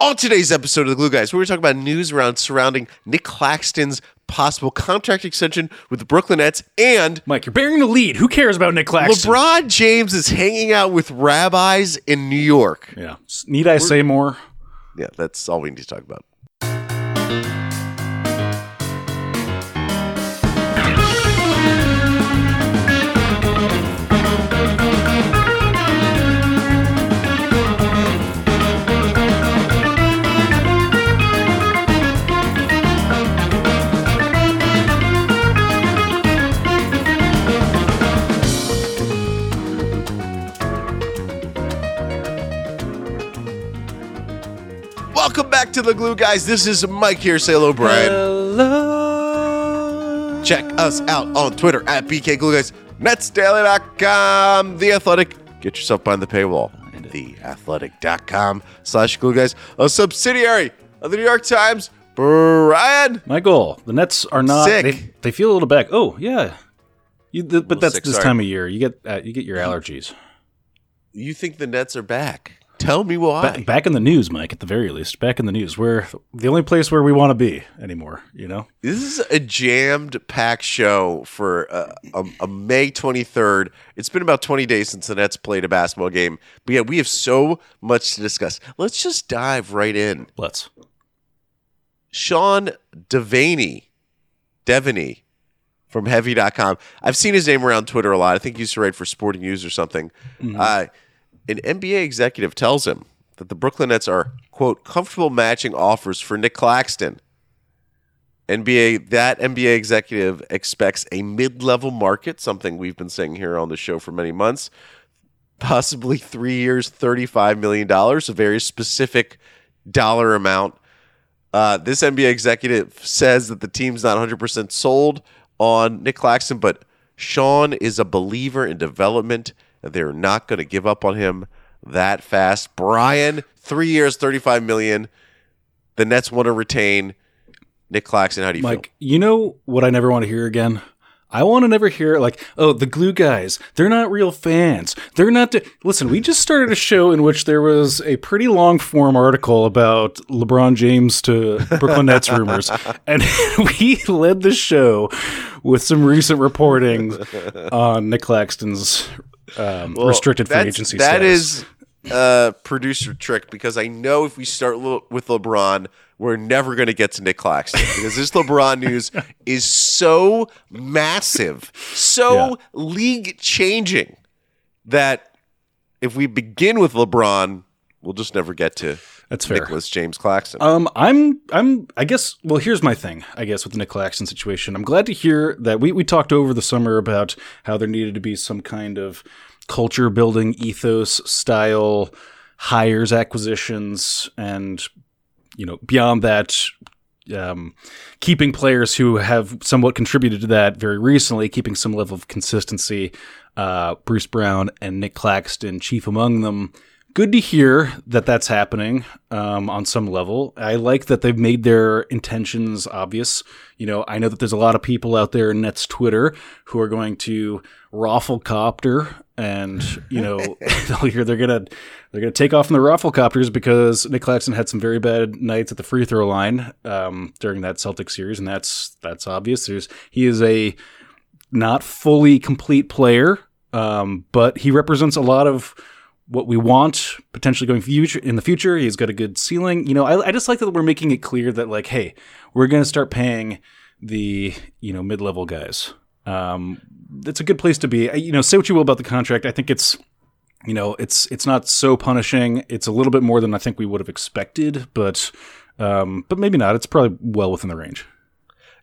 On today's episode of the Glue Guys, we're going to talk about news around surrounding Nic Claxton's possible contract extension with the Brooklyn Nets and Mike, you're bearing the lead. Who cares about Nic Claxton? LeBron James is hanging out with rabbis in New York. Yeah. Need I say more? Yeah, that's all we need to talk about. Back to the Glue Guys. This is Mike here. Say hello, Brian. Hello. Check us out on Twitter at BK Glue Guys, netsdaily.com, The Athletic. Get yourself behind the paywall. Theathletic.com slash Glue Guys, a subsidiary of the New York Times. Brian. Michael, the Nets are not. Sick. They, they feel a little back. Oh yeah, you, the, but that's sick, this sorry. time of year. You get uh, you get your allergies. You think the Nets are back? Tell me why. Ba- back in the news, Mike. At the very least, back in the news. We're the only place where we want to be anymore. You know. This is a jammed packed show for uh, a, a May 23rd. It's been about 20 days since the Nets played a basketball game. But yeah, we have so much to discuss. Let's just dive right in. Let's. Sean Deveney, Deveney from Heavy.com. I've seen his name around Twitter a lot. I think he used to write for Sporting News or something. Uh, an NBA executive tells him that the Brooklyn Nets are, quote, comfortable matching offers for Nic Claxton. NBA that NBA executive expects a mid-level market, something we've been saying here on the show for many months. Possibly three years, thirty-five million dollars, a very specific dollar amount. Uh, this NBA executive says that the team's not 100% sold on Nic Claxton, but Sean is a believer in development, they're not going to give up on him that fast. Brian, three years, 35 million. The Nets want to retain Nic Claxton. How do you feel? Mike, you know what I never want to hear again? I want to never hear like, oh, the glue guys, they're not real fans. They're not. De-. Listen, we just started a show in which there was a pretty long form article about LeBron James to Brooklyn Nets rumors. And we led the show with some recent reporting on Nic Claxton's um, Well, restricted free agency That status. is a producer trick because I know if we start le- with LeBron, we're never going to get to Nic Claxton because this LeBron news is so massive, so Yeah. league changing that if we begin with LeBron, we'll just never get to That's fair. Nicholas James Claxton. Um, I'm, I'm, I guess. Well, here's my thing. I guess with the Nic Claxton situation, I'm glad to hear that we we talked over the summer about how there needed to be some kind of culture building ethos style hires, acquisitions, and you know beyond that. Um, keeping players who have somewhat contributed to that very recently, keeping some level of consistency. Uh, Bruce Brown and Nic Claxton, chief among them good to hear that that's happening um, on some level. I like that they've made their intentions obvious. You know, I know that there's a lot of people out there in Nets Twitter who are going to raffle copter, and you know they'll hear they're gonna they're gonna take off in the raffle copters because Nic Claxton had some very bad nights at the free throw line um, during that Celtic series, and that's that's obvious. There's he is a not fully complete player, um, but he represents a lot of what we want potentially going future in the future. He's got a good ceiling. You know, I, I just like that we're making it clear that like, hey, we're going to start paying the you know mid level guys. Um, it's a good place to be. You know, say what you will about the contract. I think it's you know it's it's not so punishing. It's a little bit more than I think we would have expected, but um, but maybe not. It's probably well within the range.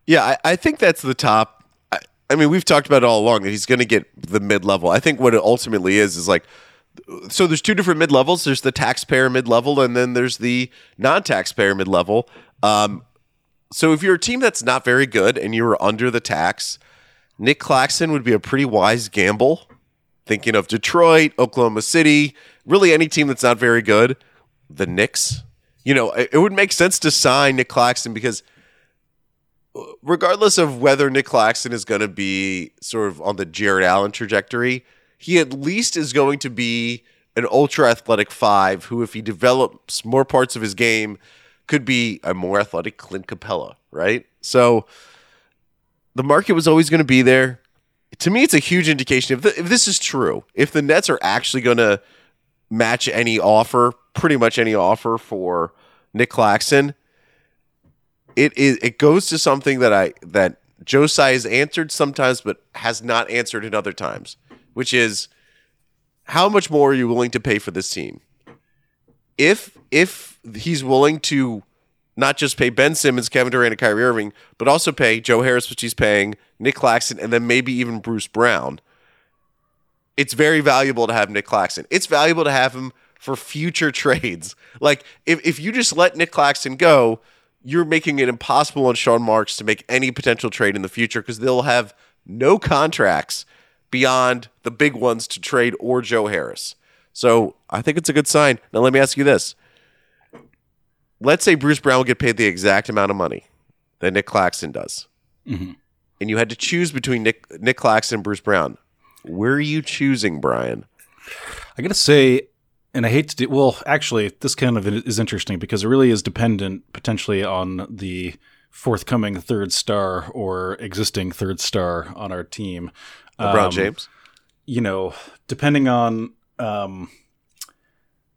Yeah, I, I think that's the top. I, I mean, we've talked about it all along that he's going to get the mid level. I think what it ultimately is is like, so there's two different mid levels. There's the taxpayer mid level, and then there's the non taxpayer mid level. Um, so if you're a team that's not very good and you were under the tax, Nic Claxton would be a pretty wise gamble. Thinking of Detroit, Oklahoma City, really any team that's not very good, the Knicks. You know, it, it would make sense to sign Nic Claxton because regardless of whether Nic Claxton is going to be sort of on the Jarrett Allen trajectory, he at least is going to be an ultra athletic five who, if he develops more parts of his game, could be a more athletic Clint Capela, right? So the market was always going to be there. To me, it's a huge indication if, the, if this is true, if the Nets are actually going to match any offer, pretty much any offer for Nic Claxton, it is it goes to something that I that Joe Tsai has answered sometimes, but has not answered in other times, which is how much more are you willing to pay for this team? If if he's willing to not just pay Ben Simmons, Kevin Durant, and Kyrie Irving, but also pay Joe Harris, which he's paying, Nic Claxton, and then maybe even Bruce Brown. It's very valuable to have Nic Claxton. It's valuable to have him for future trades. Like if, if you just let Nic Claxton go, you're making it impossible on Sean Marks to make any potential trade in the future because they'll have no contracts beyond the big ones to trade or Joe Harris. So I think it's a good sign. Now let me ask you this. Let's say Bruce Brown will get paid the exact amount of money that Nic Claxton does. Mm-hmm. And you had to choose between Nick Nic Claxton and Bruce Brown. Where are you choosing, Brian? I gotta say, and I hate to do. Well, actually, this kind of is interesting because it really is dependent potentially on the forthcoming third star or existing third star on our team. LeBron Um, James? You know, depending on. Um,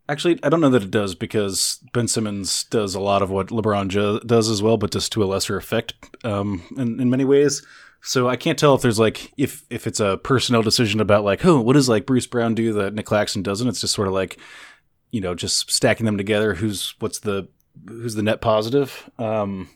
actually, I don't know that it does because Ben Simmons does a lot of what LeBron jo- does as well, but just to a lesser effect um, in, in many ways. So I can't tell if there's like if if it's a personnel decision about like, oh, what does like Bruce Brown do that Nic Claxton doesn't? It's just sort of like, you know, just stacking them together. Who's what's the who's the net positive? Um,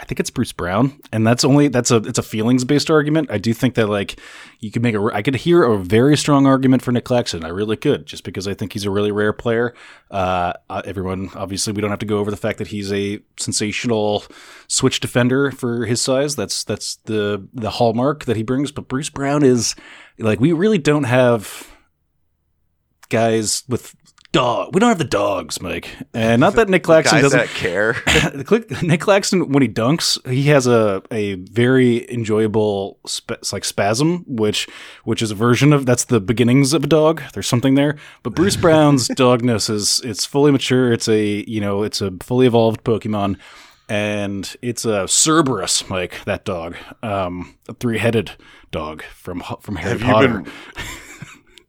I think it's Bruce Brown, and that's only that's a it's a feelings based argument. I do think that like you could make a I could hear a very strong argument for Nic Claxton. I really could, just because I think he's a really rare player. Uh, uh, everyone obviously we don't have to go over the fact that he's a sensational switch defender for his size. That's that's the the hallmark that he brings. But Bruce Brown is like we really don't have guys with dog. We don't have the dogs, Mike, and not that Nic Claxton doesn't care. Nic Claxton when he dunks, he has a a very enjoyable sp- like spasm, which which is a version of that's the beginnings of a dog. There's something there, but Bruce Brown's dogness is it's fully mature. It's a you know it's a fully evolved Pokemon. And it's a Cerberus, Mike. That dog, um, a three-headed dog from from Harry Have you Potter.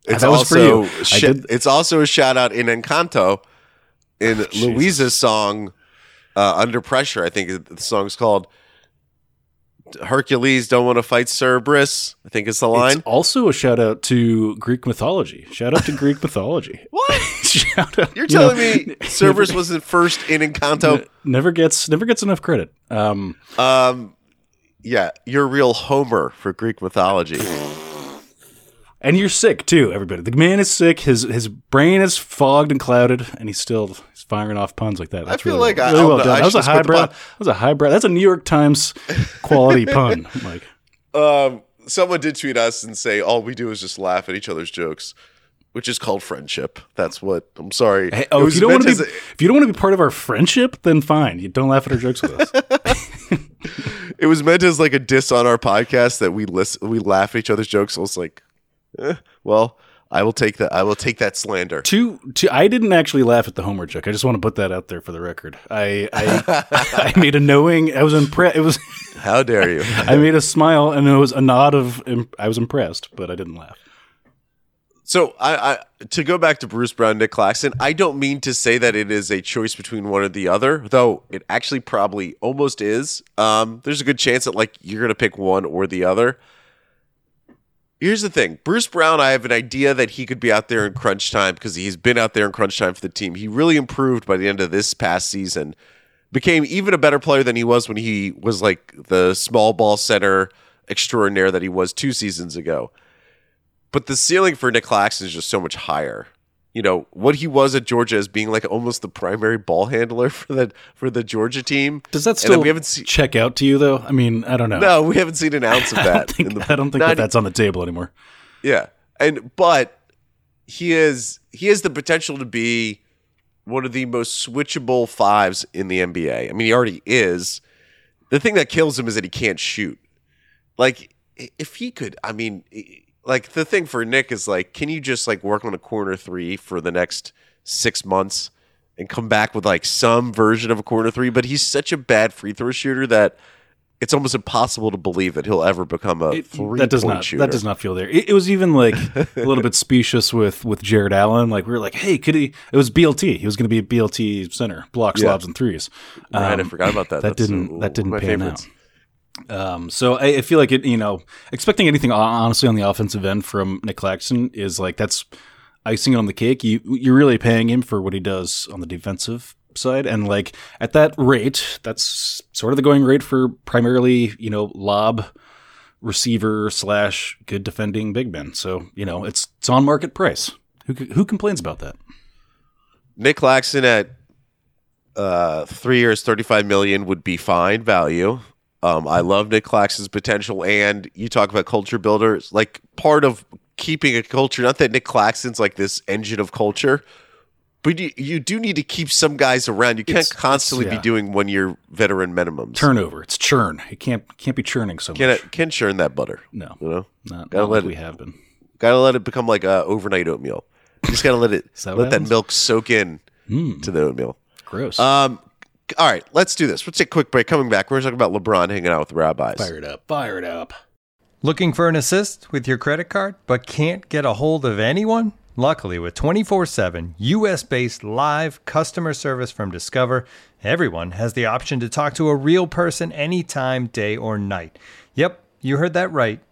It's also. Sh- it's also a shout out in Encanto in Luisa's song uh, Under Pressure. I think the song's called Hercules don't want to fight Cerberus. I think it's the line. It's also a shout out to Greek mythology. Shout out to Greek mythology. what? shout out. You're you know, telling me Cerberus wasn't first in Encanto? never gets never gets enough credit. Um, Um, yeah, you're a real homer for Greek mythology. And you're sick too, everybody. The man is sick. His his brain is fogged and clouded, and he's still he's firing off puns like that. That's feel really like I- really I'll- well done. I That was a should've split the highbrow. That was a highbrow. That's a New York Times quality pun. Like Um, someone did tweet us and say all we do is just laugh at each other's jokes, which is called friendship. That's what I'm sorry. Hey, oh, if you don't want to be a- if you don't want to be part of our friendship, then fine. You don't laugh at our jokes with us. it was meant as like a diss on our podcast that we listen, we laugh at each other's jokes. So it's like, eh, well, I will take that. I will take that slander. to to I didn't actually laugh at the Homer joke. I just want to put that out there for the record. I I, I made a knowing. I was impressed. It was How dare you? I made a smile and it was a nod of I was impressed, but I didn't laugh. So I, I to go back to Bruce Brown, Nic Claxton. I don't mean to say that it is a choice between one or the other, though it actually probably almost is. Um, there's a good chance that like you're gonna pick one or the other. Here's the thing, Bruce Brown. I have an idea that he could be out there in crunch time because he's been out there in crunch time for the team. He really improved by the end of this past season. Became even a better player than he was when he was like the small ball center extraordinaire that he was two seasons ago. But the ceiling for Nic Claxton is just so much higher. You know what he was at Georgia as being like almost the primary ball handler for the for the Georgia team. Does that still we haven't seen? check out to you though? I mean, I don't know. No, we haven't seen an ounce of I that. don't think, the- I don't think that that's on the table anymore. Yeah. And but he is he has the potential to be one of the most switchable fives in the NBA. I mean, he already is. The thing that kills him is that he can't shoot. Like if he could, I mean, i- like the thing for Nic is like, can you just like work on a corner three for the next six months and come back with like some version of a corner three? But he's such a bad free throw shooter that it's almost impossible to believe that he'll ever become a It- three that does not shooter. that does not feel there. It, it was even like a little bit specious with with Jarrett Allen. Like we were like, hey, could he? It was BLT. He was going to be a BLT center, block Yeah. slobs and threes. Right, I Um, forgot about that. That That's, didn't that didn't pan favorites. out. Um, so I, I feel like it. You know, expecting anything honestly on the offensive end from Nic Claxton is like that's icing on the cake. You you're really paying him for what he does on the defensive side, and like at that rate, that's sort of the going rate for primarily you know lob receiver slash good defending big men. So you know it's it's on market price. Who who complains about that? Nic Claxton at uh, three years, thirty-five million would be fine value. Um, I love Nic Claxton's potential, and you talk about culture builders. Like part of keeping a culture, not that Nic Claxton's like this engine of culture, but you, you do need to keep some guys around. You can't It's- constantly it's- be doing one-year veteran minimums. Turnover. It's churn. It can't can't be churning so much. Can can churn that butter. no, You know, not, Gotta not let like it- we have been. gotta let it become like uh, overnight oatmeal. You just gotta let it that let that milk soak in to the oatmeal. Gross. Um, all right, let's do this. Let's take a quick break. Coming back, we're talking about LeBron hanging out with the rabbis. Fire it up. Fire it up. Looking for an assist with your credit card but can't get a hold of anyone? Luckily, with 24 7 US based live customer service from Discover, everyone has the option to talk to a real person anytime, day or night. Yep, you heard that right.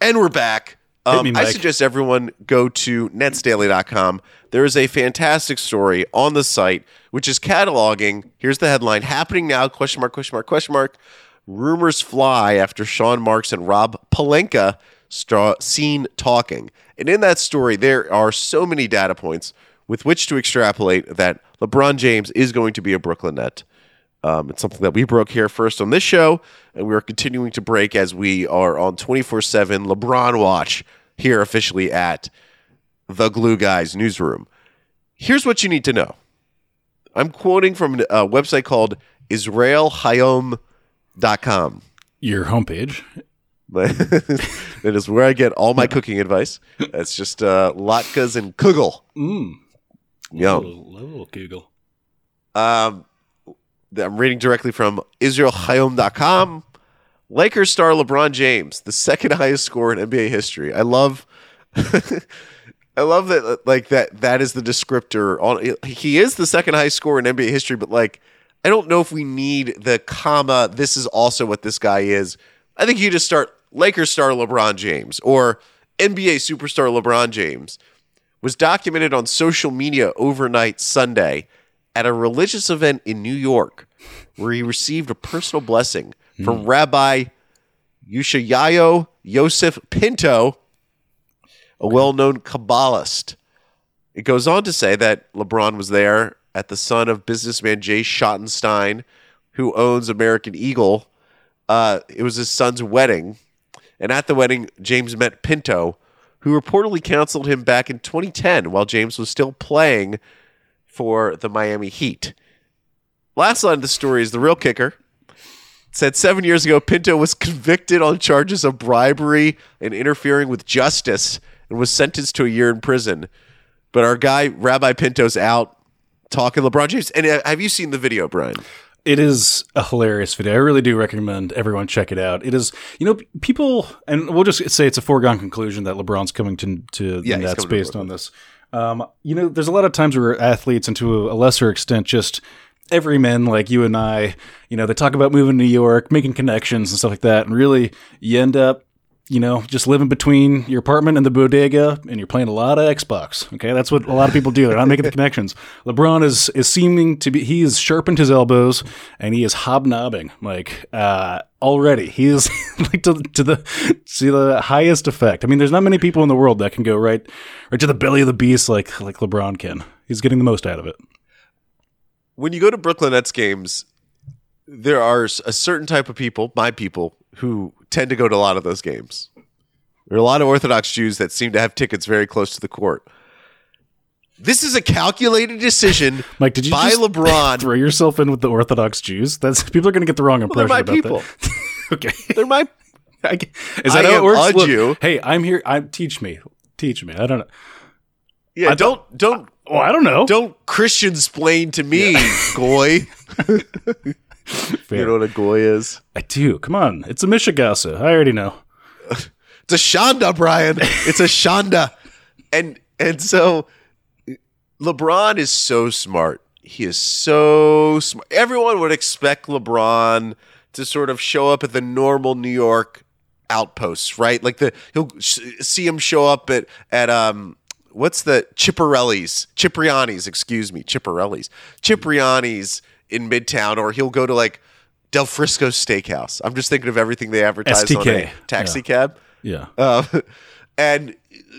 And we're back. Um, me, I suggest everyone go to netsdaily.com. There is a fantastic story on the site which is cataloging. Here's the headline: Happening now? Question mark? Question mark? Question mark? Rumors fly after Sean Marks and Rob Pelinka stra- seen talking. And in that story, there are so many data points with which to extrapolate that LeBron James is going to be a Brooklyn Net. Um, it's something that we broke here first on this show, and we are continuing to break as we are on 24 7 LeBron Watch here officially at the Glue Guys newsroom. Here's what you need to know I'm quoting from a website called israelhayom.com. Your homepage. That is where I get all my cooking advice. That's just uh, latkes and kugel. Mm. Yum. Little, little Google. Um, I'm reading directly from IsraelHayom.com. Lakers star LeBron James, the second highest score in NBA history. I love, I love that. Like that. That is the descriptor. On he is the second highest score in NBA history, but like I don't know if we need the comma. This is also what this guy is. I think you just start Lakers star LeBron James or NBA superstar LeBron James was documented on social media overnight Sunday at a religious event in New York where he received a personal blessing from Rabbi Yoshiyahu Yosef Pinto, a well known Kabbalist. It goes on to say that LeBron was there at the son of businessman Jay Schottenstein, who owns American Eagle. Uh, it was his son's wedding. And at the wedding, James met Pinto, who reportedly counseled him back in 2010 while James was still playing for the Miami Heat. Last line of the story is the real kicker. It said seven years ago, Pinto was convicted on charges of bribery and interfering with justice and was sentenced to a year in prison. But our guy, Rabbi Pinto's out talking LeBron James. And uh, have you seen the video, Brian? It is a hilarious video. I really do recommend everyone check it out. It is, you know, people, and we'll just say it's a foregone conclusion that LeBron's coming to to Yeah, the Nets based on this. Um, you know, there's a lot of times where athletes, and to a lesser extent, just everymen like you and I, you know, they talk about moving to New York, making connections and stuff like that, and really you end up you know, just living between your apartment and the bodega, and you're playing a lot of Xbox. Okay, that's what a lot of people do. They're not making the connections. LeBron is is seeming to be. He has sharpened his elbows and he is hobnobbing like uh, already. He is like to, to the to the highest effect. I mean, there's not many people in the world that can go right right to the belly of the beast like like LeBron can. He's getting the most out of it. when you go to Brooklyn Nets games, there are a certain type of people, my people, who tend to go to a lot of those games. There are a lot of Orthodox Jews that seem to have tickets very close to the court. This is a calculated decision Mike, did you by just LeBron. throw yourself in with the Orthodox Jews? That's people are going to get the wrong they're impression my about people. that. okay. They're my. I Is I that how it works? Look, Jew. hey, I'm here. I teach me. Teach me. I don't know. Yeah, I don't don't Oh, I don't know. don't Christian explain to me, goy. Fair. You know what a goy is? I do. Come on. It's a Mishigasa. I already know. It's a Shonda, Brian. It's a Shonda. and and so LeBron is so smart. He is so smart. Everyone would expect LeBron to sort of show up at the normal New York outposts, right? Like the he'll sh- see him show up at at um what's the Ciparelli's, Cipriani's, excuse me, Ciparelli's, Cipriani's in Midtown, or he'll go to like Del Frisco Steakhouse. I'm just thinking of everything they advertise on a taxi cab. Yeah. Uh, and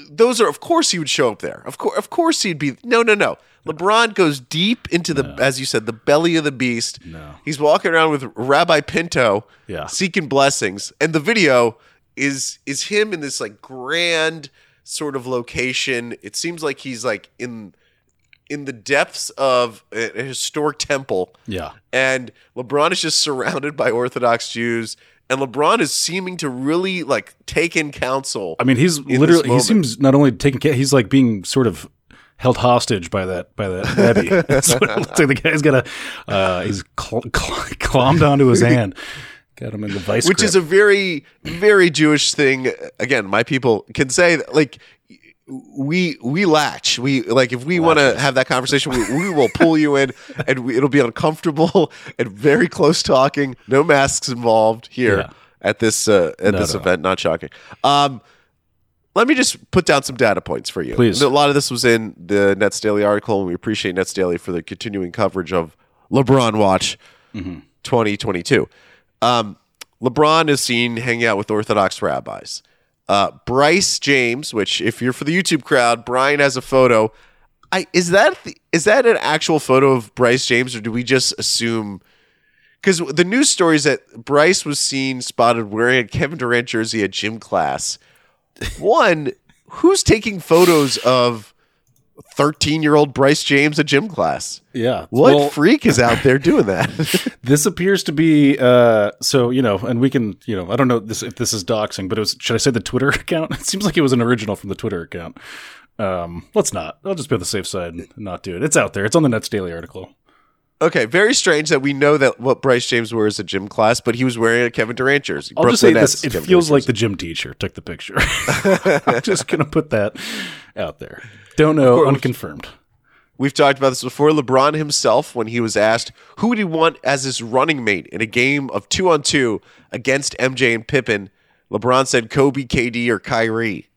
those are, of course, he would show up there. Of course, of course, he'd be. No, no, no. LeBron goes deep into the, as you said, the belly of the beast. No. He's walking around with Rabbi Pinto, Yeah. seeking blessings, and the video is is him in this like grand sort of location. It seems like he's like in in the depths of a, historic temple. Yeah. And LeBron is just surrounded by Orthodox Jews. And LeBron is seeming to really like take in counsel. I mean, he's literally. He seems not only taking care. He's like being sort of held hostage by that by that Rebbe. That's what it looks like. The guy's got a. Uh, he's cl- cl- clommed onto his hand. Got him in the vice. which is a very, very Jewish thing. Again, my people can say that, like we we latch. We like if we want to have that conversation, we, we will pull you in, and we, it'll be uncomfortable and very close talking. No masks involved here Yeah. at this uh, at No, this no. event. Not shocking. Um, let me just put down some data points for you. Please. A lot of this was in the Nets Daily article, and we appreciate Nets Daily for the continuing coverage of LeBron Watch Mm-hmm. 2022. Um, LeBron is seen hanging out with Orthodox rabbis. Uh, Bryce James, which if you're for the YouTube crowd, Brian has a photo. I is that the, is that an actual photo of Bryce James, or do we just assume? Because the news story is that Bryce was seen spotted wearing a Kevin Durant jersey at gym class. One, who's taking photos of 13 year old Bryce James a gym class. Yeah. What Well, freak is out there doing that? this appears to be uh so you know and we can you know i don't know this if this is doxing but it was should i say the twitter account it seems like it was an original from the twitter account um let's not i'll just be on the safe side and not do it it's out there it's on the nets daily article okay, very strange that we know that what Bryce James wore wears a gym class, but he was wearing a Kevin Durant jersey. i'll just say Brooklyn this it Kevin feels Durant like jersey. the gym teacher took the picture i'm just gonna put that out there don't know unconfirmed We've talked about this before. LeBron himself, when he was asked who would he want as his running mate in a game of two on two against MJ and Pippen, LeBron said Kobe, KD, or Kyrie.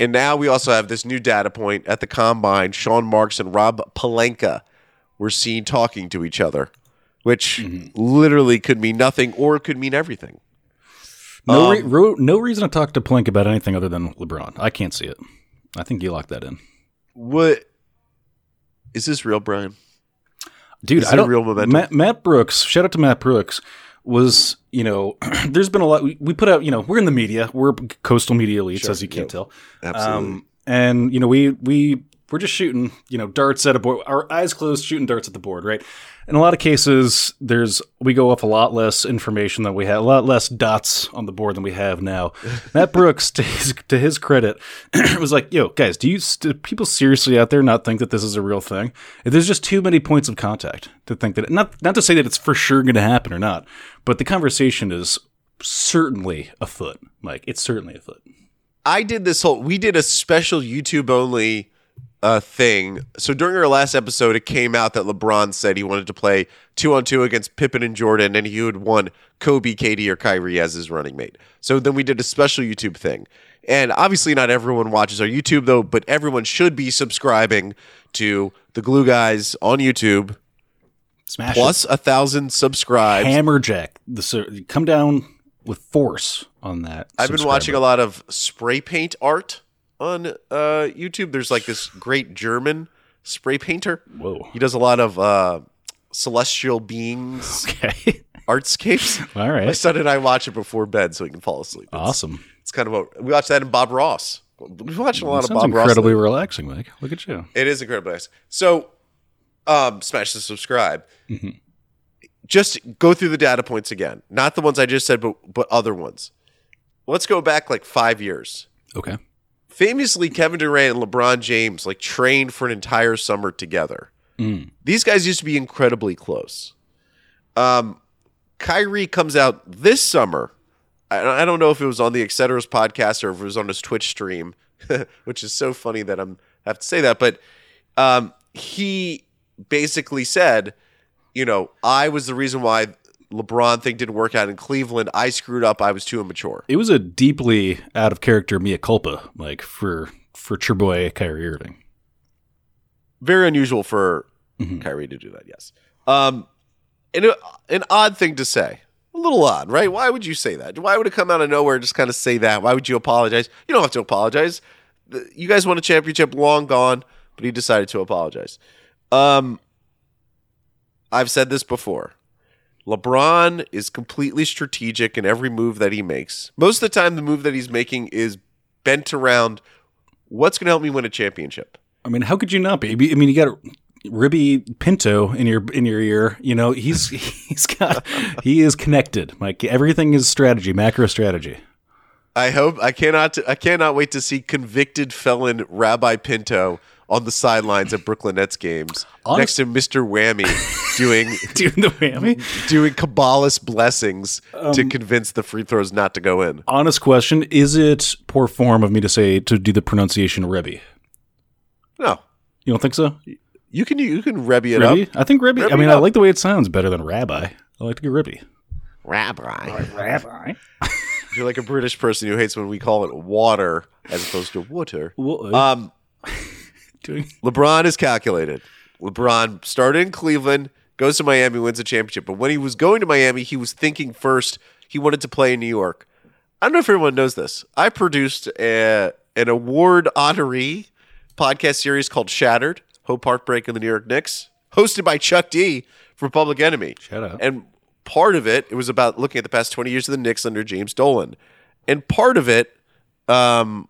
And now we also have this new data point at the combine. Sean Marks and Rob Pelinka were seen talking to each other, which literally could mean nothing or could mean everything. no, Um, re- no reason to talk to plank about anything other than lebron i can't see it i think you locked that in What is this real, Brian? dude Is i don't real momentum? Matt, Matt brooks shout out to matt brooks was you know there's been a lot we, we put out you know we're in the media we're coastal media elites as you can't tell Absolutely. um, and you know we we we're just shooting you know darts at a board our eyes closed shooting darts at the board right in a lot of cases there's we go off a lot less information than we had a lot less dots on the board than we have now. Matt brooks to his to his credit was like yo guys do you do people seriously out there not think that this is a real thing? There's just too many points of contact to think that not not to say that it's for sure going to happen or not but the conversation is certainly afoot mike. It's certainly afoot. I did this whole. We did a special YouTube only uh, thing. So during our last episode, it came out that LeBron said he wanted to play two on two against Pippen and Jordan, and he would want Kobe, KD, or Kyrie as his running mate. So then we did a special YouTube thing. And obviously, not everyone watches our YouTube though, but everyone should be subscribing to the Glue Guys on YouTube. smash. Plus a thousand subscribes. hammerjack the sur- come down with force on that. I've been watching a lot of spray paint art on uh, YouTube. There's like this great German spray painter. Whoa. He does a lot of uh, celestial beings Okay. artscapes. All right. My son and I watch it before bed so he can fall asleep. It's, awesome. It's kind of what we watch that in Bob Ross. We watch a lot of Bob Ross. incredibly relaxing, Mike. Look at you. It is incredibly nice. So, um, smash the subscribe. Mm-hmm. Just go through the data points again. Not the ones I just said, but but other ones. Let's go back like five years. Okay. Famously Kevin Durant and LeBron James like trained for an entire summer together. These guys used to be incredibly close. Um, Kyrie comes out this summer. I, I don't know if it was on the Etceteras podcast or if it was on his Twitch stream, which is so funny that I'm I have to say that. But um, he basically said, you know, I was the reason why LeBron thing didn't work out in Cleveland. I screwed up. I was too immature. It was a deeply out of character mea culpa, like for for your boy Kyrie Irving. very unusual for Kyrie to do that. Yes, um, and a, an odd thing to say. A little odd, right? Why would you say that? Why would it come out of nowhere just kind of say that? Why would you apologize? You don't have to apologize. You guys won a championship, long gone, but he decided to apologize. Um, I've said this before. LeBron is completely strategic in every move that he makes. Most of the time, the move that he's making is bent around what's going to help me win a championship. I mean, how could you not be? I mean, you got Ribby Pinto in your in your ear. You know, he's he's got he is connected. Like everything is strategy, macro strategy. I hope I cannot I cannot wait to see convicted felon Rabbi Pinto on the sidelines at Brooklyn Nets games next to Mr. Whammy doing Doing the whammy. doing Kabbalist blessings Um, to convince the free throws not to go in. Honest question: Is it poor form of me to say to do the pronunciation Rebbe? No. You don't think so? You can you can Rebbe it Rebbe? up. I think Rebbe. I mean, I like the way it sounds better than Rabbi. I like to get Rebbe. Rabbi. Rabbi. You're like a British person who hates when we call it water as opposed to water. Well, Um doing LeBron is calculated. LeBron started in Cleveland, goes to Miami, wins a championship. But when he was going to Miami, he was thinking first he wanted to play in New York. I don't know if everyone knows this. I produced a, an award honoree podcast series called Shattered, Hope Heartbreak and the New York Knicks, hosted by Chuck D from Public Enemy. Shout out. And part of it, it was about looking at the past 20 years of the Knicks under James Dolan. And part of it, um,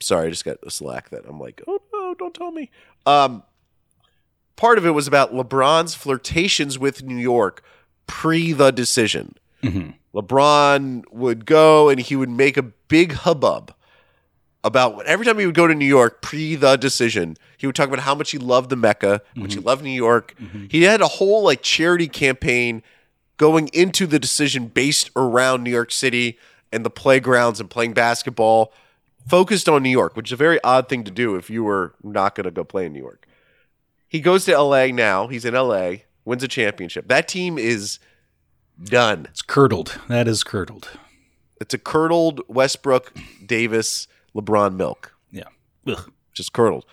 sorry, I just got a slack that I'm like, oh don't tell me. Um, part of it was about LeBron's flirtations with New York pre the decision. Mm-hmm. LeBron would go and he would make a big hubbub about every time he would go to New York pre the decision, he would talk about how much he loved the Mecca, how much he mm-hmm. loved New York. Mm-hmm. He had a whole like charity campaign going into the decision based around New York City and the playgrounds and playing basketball, focused on New York, which is a very odd thing to do if you were not going to go play in New York. He goes to LA now. He's in LA, wins a championship. That team is done. It's curdled. That is curdled. It's a curdled Westbrook, Davis, LeBron milk. Yeah. Ugh. just curdled.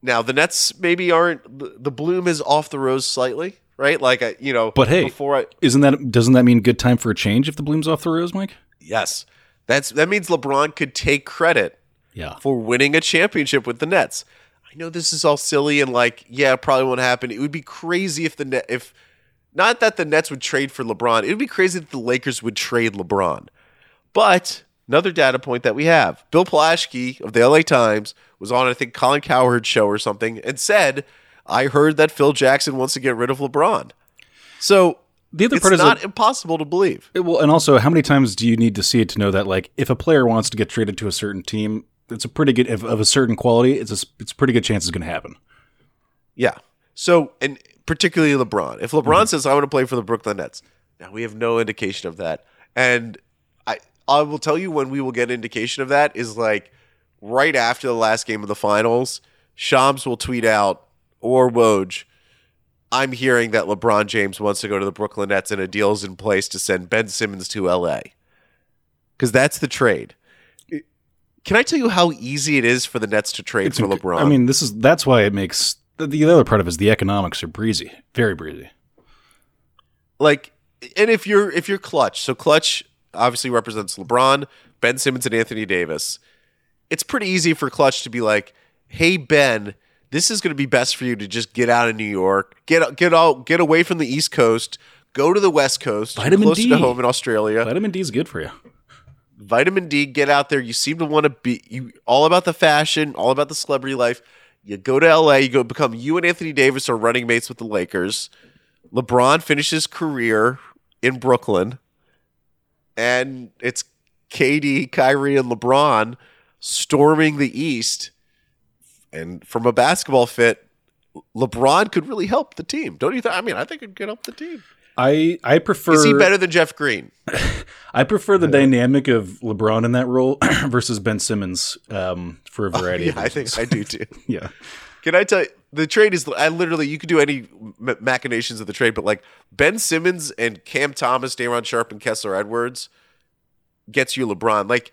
Now the Nets maybe aren't the, the bloom is off the rose slightly, right? Like I, you know, But hey, before I Isn't that doesn't that mean good time for a change if the bloom's off the rose, Mike? yes, that's that means LeBron could take credit Yeah. for winning a championship with the Nets. I know this is all silly and like yeah, it probably won't happen. It would be crazy if the net if not that the Nets would trade for LeBron. It would be crazy that the Lakers would trade LeBron. But another data point that we have Bill Plaschke of the LA Times was on, I think, Colin Cowherd's show or something and said, I heard that Phil Jackson wants to get rid of LeBron. So The other it's part is not impossible to believe. Well, and also, how many times do you need to see it to know that, like, if a player wants to get traded to a certain team, it's a pretty good of, of a certain quality. It's a it's a pretty good chance it's going to happen. Yeah. So, and particularly LeBron. If LeBron mm-hmm. says, I want to play for the Brooklyn Nets, now we have no indication of that. And I, I will tell you when we will get indication of that is like right after the last game of the finals, Shams will tweet out or Woj, I'm hearing that LeBron James wants to go to the Brooklyn Nets and a deal is in place to send Ben Simmons to LA. Because that's the trade. Can I tell you how easy it is for the Nets to trade for inc- LeBron? I mean, this is that's why it makes the, the other part of it is the economics are breezy, very breezy. like and if you're if you're clutch so clutch obviously represents lebron ben simmons and anthony davis it's pretty easy for clutch to be like hey ben this is going to be best for you to just get out of new york get get out get away from the east coast go to the west coast Vitamin closer D. to home in australia Vitamin D is good for you. vitamin D, get out there. You seem to want to be you all about the fashion, all about the celebrity life. You go to LA, you go become you and Anthony Davis are running mates with the Lakers. LeBron finishes career in Brooklyn. And it's KD, Kyrie, and LeBron storming the East. And from a basketball fit, LeBron could really help the team. Don't you think? I mean, I think it could help the team. I I prefer Is he better than Jeff Green? I prefer the dynamic of LeBron in that role versus Ben Simmons um, for a variety Yeah, of I reasons. think I do too. yeah. Can I tell you, the trade is, I literally, you could do any machinations of the trade, but like Ben Simmons and Cam Thomas, Day'Ron Sharpe, and Kessler Edwards gets you LeBron. Like,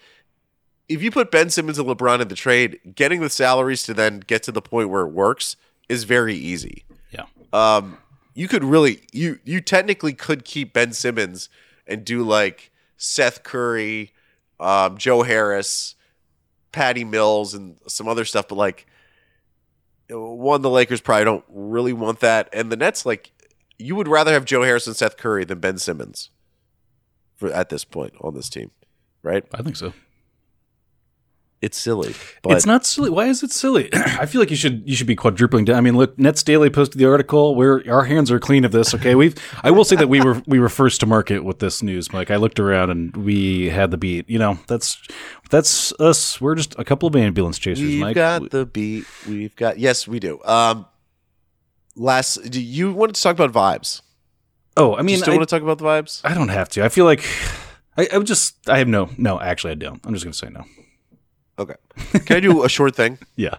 if you put Ben Simmons and LeBron in the trade, getting the salaries to then get to the point where it works is very easy. Yeah. Um, you could really, you you technically could keep Ben Simmons and do like Seth Curry, um, Joe Harris, Patty Mills, and some other stuff, but like one, the Lakers probably don't really want that, and the Nets like you would rather have Joe Harris and Seth Curry than Ben Simmons for at this point on this team, right? I think so. It's silly, but it's not silly. Why is it silly? I feel like you should you should be quadrupling down. I mean, look, Nets Daily posted the article. We're our hands are clean of this. Okay, we've. I will say that we were we were first to market with this news, Mike. I looked around and we had the beat. You know, that's that's us. We're just a couple of ambulance chasers, We've Mike. got the beat. We've got yes, we do. Um, last, do you wanted to talk about vibes? oh, I mean, mean, you still I, want to talk about the vibes? I don't have to. I feel like I, I would just. I have no. No, actually, I don't. I'm just gonna say no. Okay. Can I do a short thing? Yeah.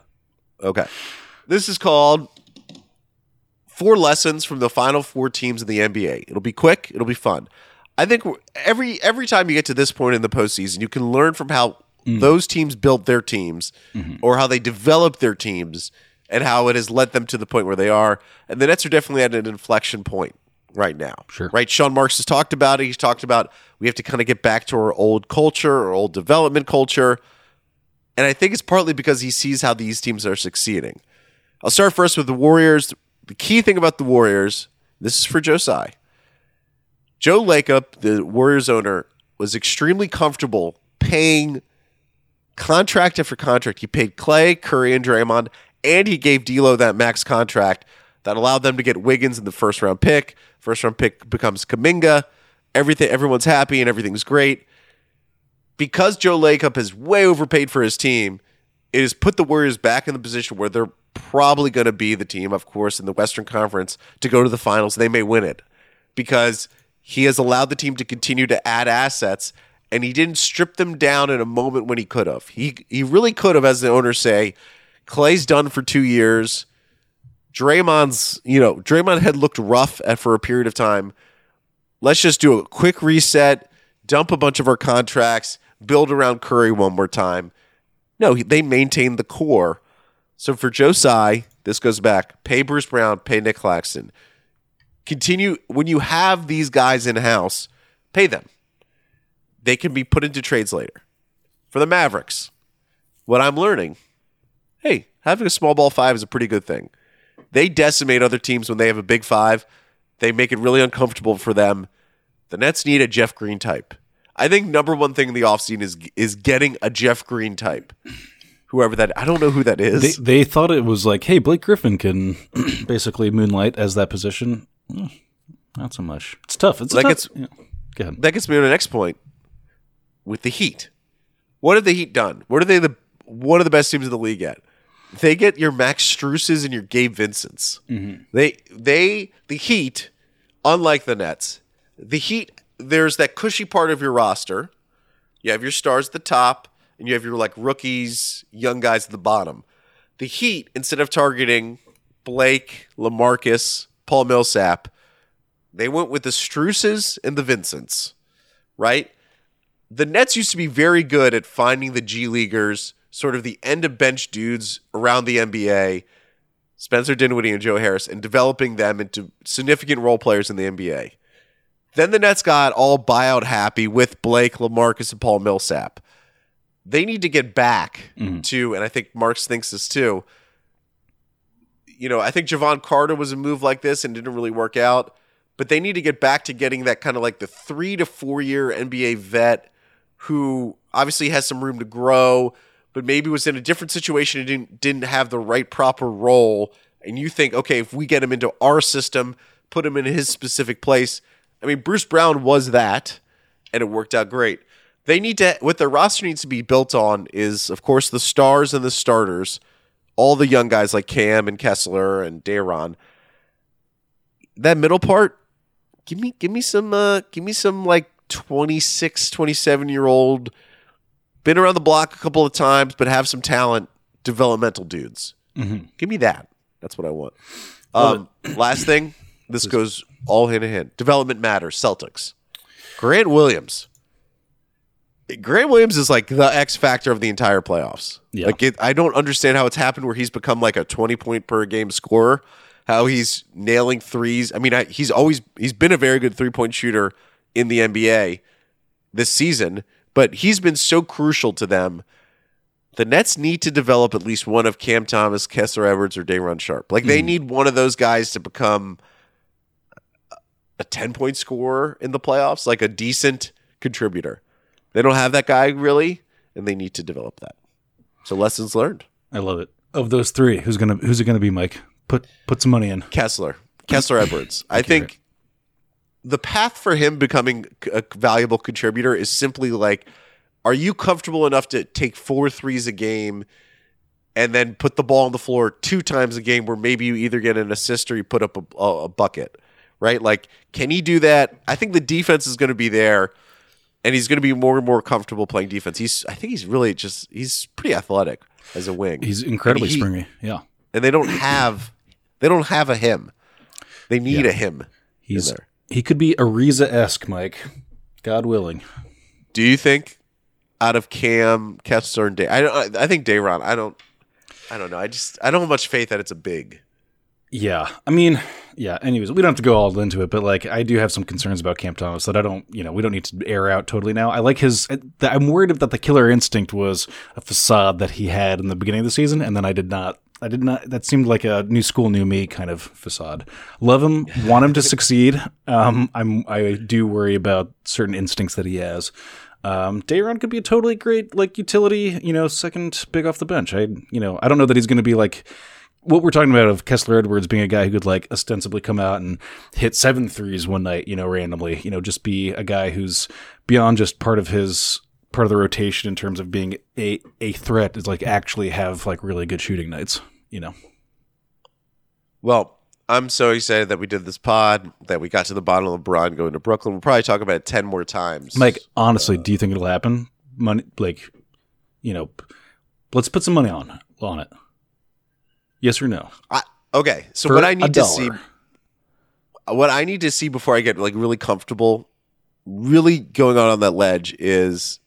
Okay. This is called Four Lessons from the Final Four Teams in the NBA. It'll be quick. It'll be fun. I think every every time you get to this point in the postseason, you can learn from how mm. those teams built their teams mm-hmm. or how they developed their teams and how it has led them to the point where they are. And the Nets are definitely at an inflection point right now. Sure. Right? Sean Marks has talked about it. He's talked about we have to kind of get back to our old culture, our old development culture. And I think it's partly because he sees how these teams are succeeding. I'll start first with the Warriors. The key thing about the Warriors, this is for Joe Tsai. Joe Lacob, the Warriors owner, was extremely comfortable paying contract after contract. He paid Clay, Curry, and Draymond and he gave D'Lo that max contract that allowed them to get Wiggins in the first round pick. First round pick becomes Kuminga. Everything, everyone's happy and everything's great. Because Joe Lacob has way overpaid for his team, it has put the Warriors back in the position where they're probably going to be the team, of course, in the Western Conference to go to the finals. They may win it because he has allowed the team to continue to add assets and he didn't strip them down in a moment when he could have. He he really could have, as the owners say, Clay's done for two years. Draymond's, you know, Draymond had looked rough at for a period of time. Let's just do a quick reset, dump a bunch of our contracts, build around Curry one more time. No, they maintained the core. So for Joe Tsai, this goes back. Pay Bruce Brown, pay Nic Claxton. Continue when you have these guys in house, pay them. They can be put into trades later. For the Mavericks, what I'm learning, hey, having a small ball five is a pretty good thing. They decimate other teams when they have a big five. They make it really uncomfortable for them. The Nets need a Jeff Green type. I think number one thing in the offseason is is getting a Jeff Green type. Whoever that I don't know who that is. They, they thought it was like, hey, Blake Griffin can basically moonlight as that position. Hmm, Not so much. It's tough. It's Like tough- it's- yeah. Go ahead. that gets me to the next point with the Heat. What have the Heat done? What are they the one of the best teams in the league at? They get your Max Struses and your Gabe Vincents. They they the Heat, unlike the Nets, the Heat. There's that cushy part of your roster. You have your stars at the top, and you have your like rookies, young guys at the bottom. The Heat, instead of targeting Blake, LaMarcus, Paul Millsap, they went with the Struses and the Vincents, right? The Nets used to be very good at finding the G Leaguers, sort of the end of bench dudes around the NBA, Spencer Dinwiddie and Joe Harris, and developing them into significant role players in the NBA. Then the Nets got all buyout happy with Blake, LaMarcus, and Paul Millsap. They need to get back mm-hmm. to, and I think Marks thinks this too. You know, I think Jevon Carter was a move like this and didn't really work out but they need to get back to getting that kind of like the three to four year NBA vet who obviously has some room to grow, but maybe was in a different situation and didn't didn't have the right proper role. And you think, okay, if we get him into our system, put him in his specific place. I mean, Bruce Brown was that, and it worked out great. They need to what their roster needs to be built on is, of course, the stars and the starters, all the young guys like Cam and Kessler and Day'Ron. That middle part, give me give me some uh give me some like 26 27 year old been around the block a couple of times but have some talent developmental dudes. Give me that. That's what i want. Um last thing this goes all hand in hand development matters celtics grant williams grant williams is like the x factor of the entire playoffs Yeah. like it, i don't understand how it's happened where he's become like a 20 point per game scorer how he's nailing threes. I mean, I, he's always he's been a very good three point shooter in the NBA this season, but he's been so crucial to them. The Nets need to develop at least one of Cam Thomas, Kessler Edwards, or Day'Ron Sharpe. Like they mm. need one of those guys to become a ten point scorer in the playoffs, like a decent contributor. They don't have that guy really, and they need to develop that. So lessons learned. I love it. Of those three, who's gonna who's it gonna be, Mike? Put put some money in. Kessler, Kessler Edwards. I think the path for him becoming a valuable contributor is simply like, are you comfortable enough to take four threes a game and then put the ball on the floor two times a game where maybe you either get an assist or you put up a, a, a bucket, right? Like, can he do that? I think the defense is going to be there. And he's going to be more and more comfortable playing defense. He's, I think he's really just, he's pretty athletic as a wing. He's incredibly he- springy. Yeah, and they don't have they don't have a him. They need a him. he's he could be Ariza esque, Mike. God willing. Do you think out of Cam, Kessler, and Day, I don't. I think Day'Ron. I don't. I don't know. I just I don't have much faith that it's a big. Yeah, I mean, yeah. Anyways, we don't have to go all into it, but like, I do have some concerns about Cam Thomas that I don't, you know, we don't need to air out totally now. I like his. I'm worried that the killer instinct was a facade that he had in the beginning of the season, and then I did not. I did not. That seemed like a new school, new me kind of facade. Love him, want him to succeed. Um, I'm. I do worry about certain instincts that he has. Um, Day'Ron could be a totally great like utility, you know, second big off the bench. I, you know, I don't know that he's going to be like what we're talking about of Kessler Edwards being a guy who could like ostensibly come out and hit seven threes one night, you know, randomly, you know, just be a guy who's beyond just part of his part of the rotation in terms of being a a threat is like actually have like really good shooting nights, you know. Well, I'm so excited that we did this pod, that we got to the bottom of LeBron going to Brooklyn. We'll probably talk about it 10 more times. Mike, honestly, uh, do you think it'll happen? Money, like, you know, let's put some money on on it. Yes or no? I, okay, so For what I need to see, what I need to see before I get like really comfortable, really going on on that ledge is,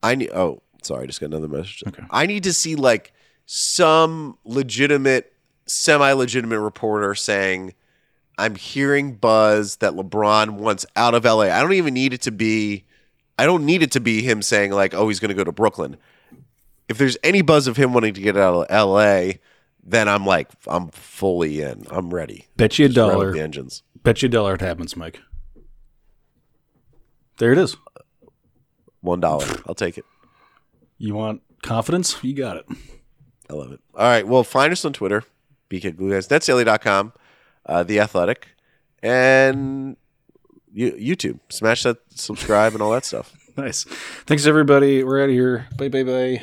I need. Oh, sorry, I just got another message. Okay. I need to see like some legitimate, semi-legitimate reporter saying, "I'm hearing buzz that LeBron wants out of LA." I don't even need it to be. I don't need it to be him saying like, "Oh, he's going to go to Brooklyn." If there's any buzz of him wanting to get out of LA, then I'm like, I'm fully in. I'm ready. Bet you a Just rev up dollar. The engines. Bet you a dollar it happens, Mike. There it is. One dollar. I'll take it. You want confidence? You got it. I love it. All right. Well, find us on Twitter, BK Glue Guys, netsdaily.com, uh, The Athletic, and you, YouTube. Smash that subscribe and all that stuff. Nice. Thanks, everybody. We're out of here. Bye, bye, bye.